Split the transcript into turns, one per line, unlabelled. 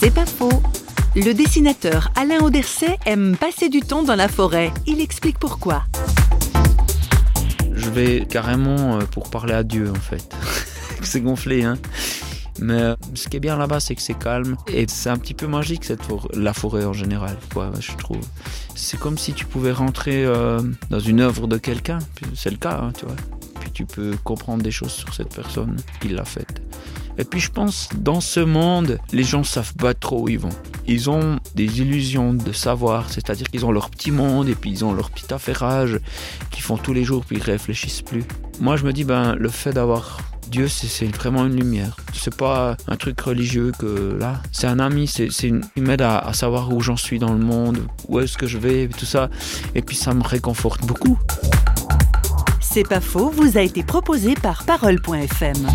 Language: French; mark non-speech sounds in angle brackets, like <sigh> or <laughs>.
C'est pas faux. Le dessinateur Alain Auderset aime passer du temps dans la forêt. Il explique pourquoi.
Je vais carrément euh, pour parler à Dieu en fait. <laughs> c'est gonflé, hein. Mais euh, ce qui est bien là-bas, c'est que c'est calme et c'est un petit peu magique cette forêt, la forêt en général, quoi, je trouve. C'est comme si tu pouvais rentrer euh, dans une œuvre de quelqu'un, c'est le cas, hein, tu vois. Puis tu peux comprendre des choses sur cette personne qui l'a faite. Et puis je pense, dans ce monde, les gens savent pas trop où ils vont. Ils ont des illusions de savoir, c'est-à-dire qu'ils ont leur petit monde et puis ils ont leur petit affairage qu'ils font tous les jours puis ils réfléchissent plus. Moi je me dis, ben le fait d'avoir Dieu, c'est vraiment une lumière. C'est pas un truc religieux que là. C'est un ami, c'est il m'aide à, à, savoir où j'en suis dans le monde, où est-ce que je vais, tout ça. Et puis ça me réconforte beaucoup.
C'est pas faux, vous a été proposé par Parole.fm.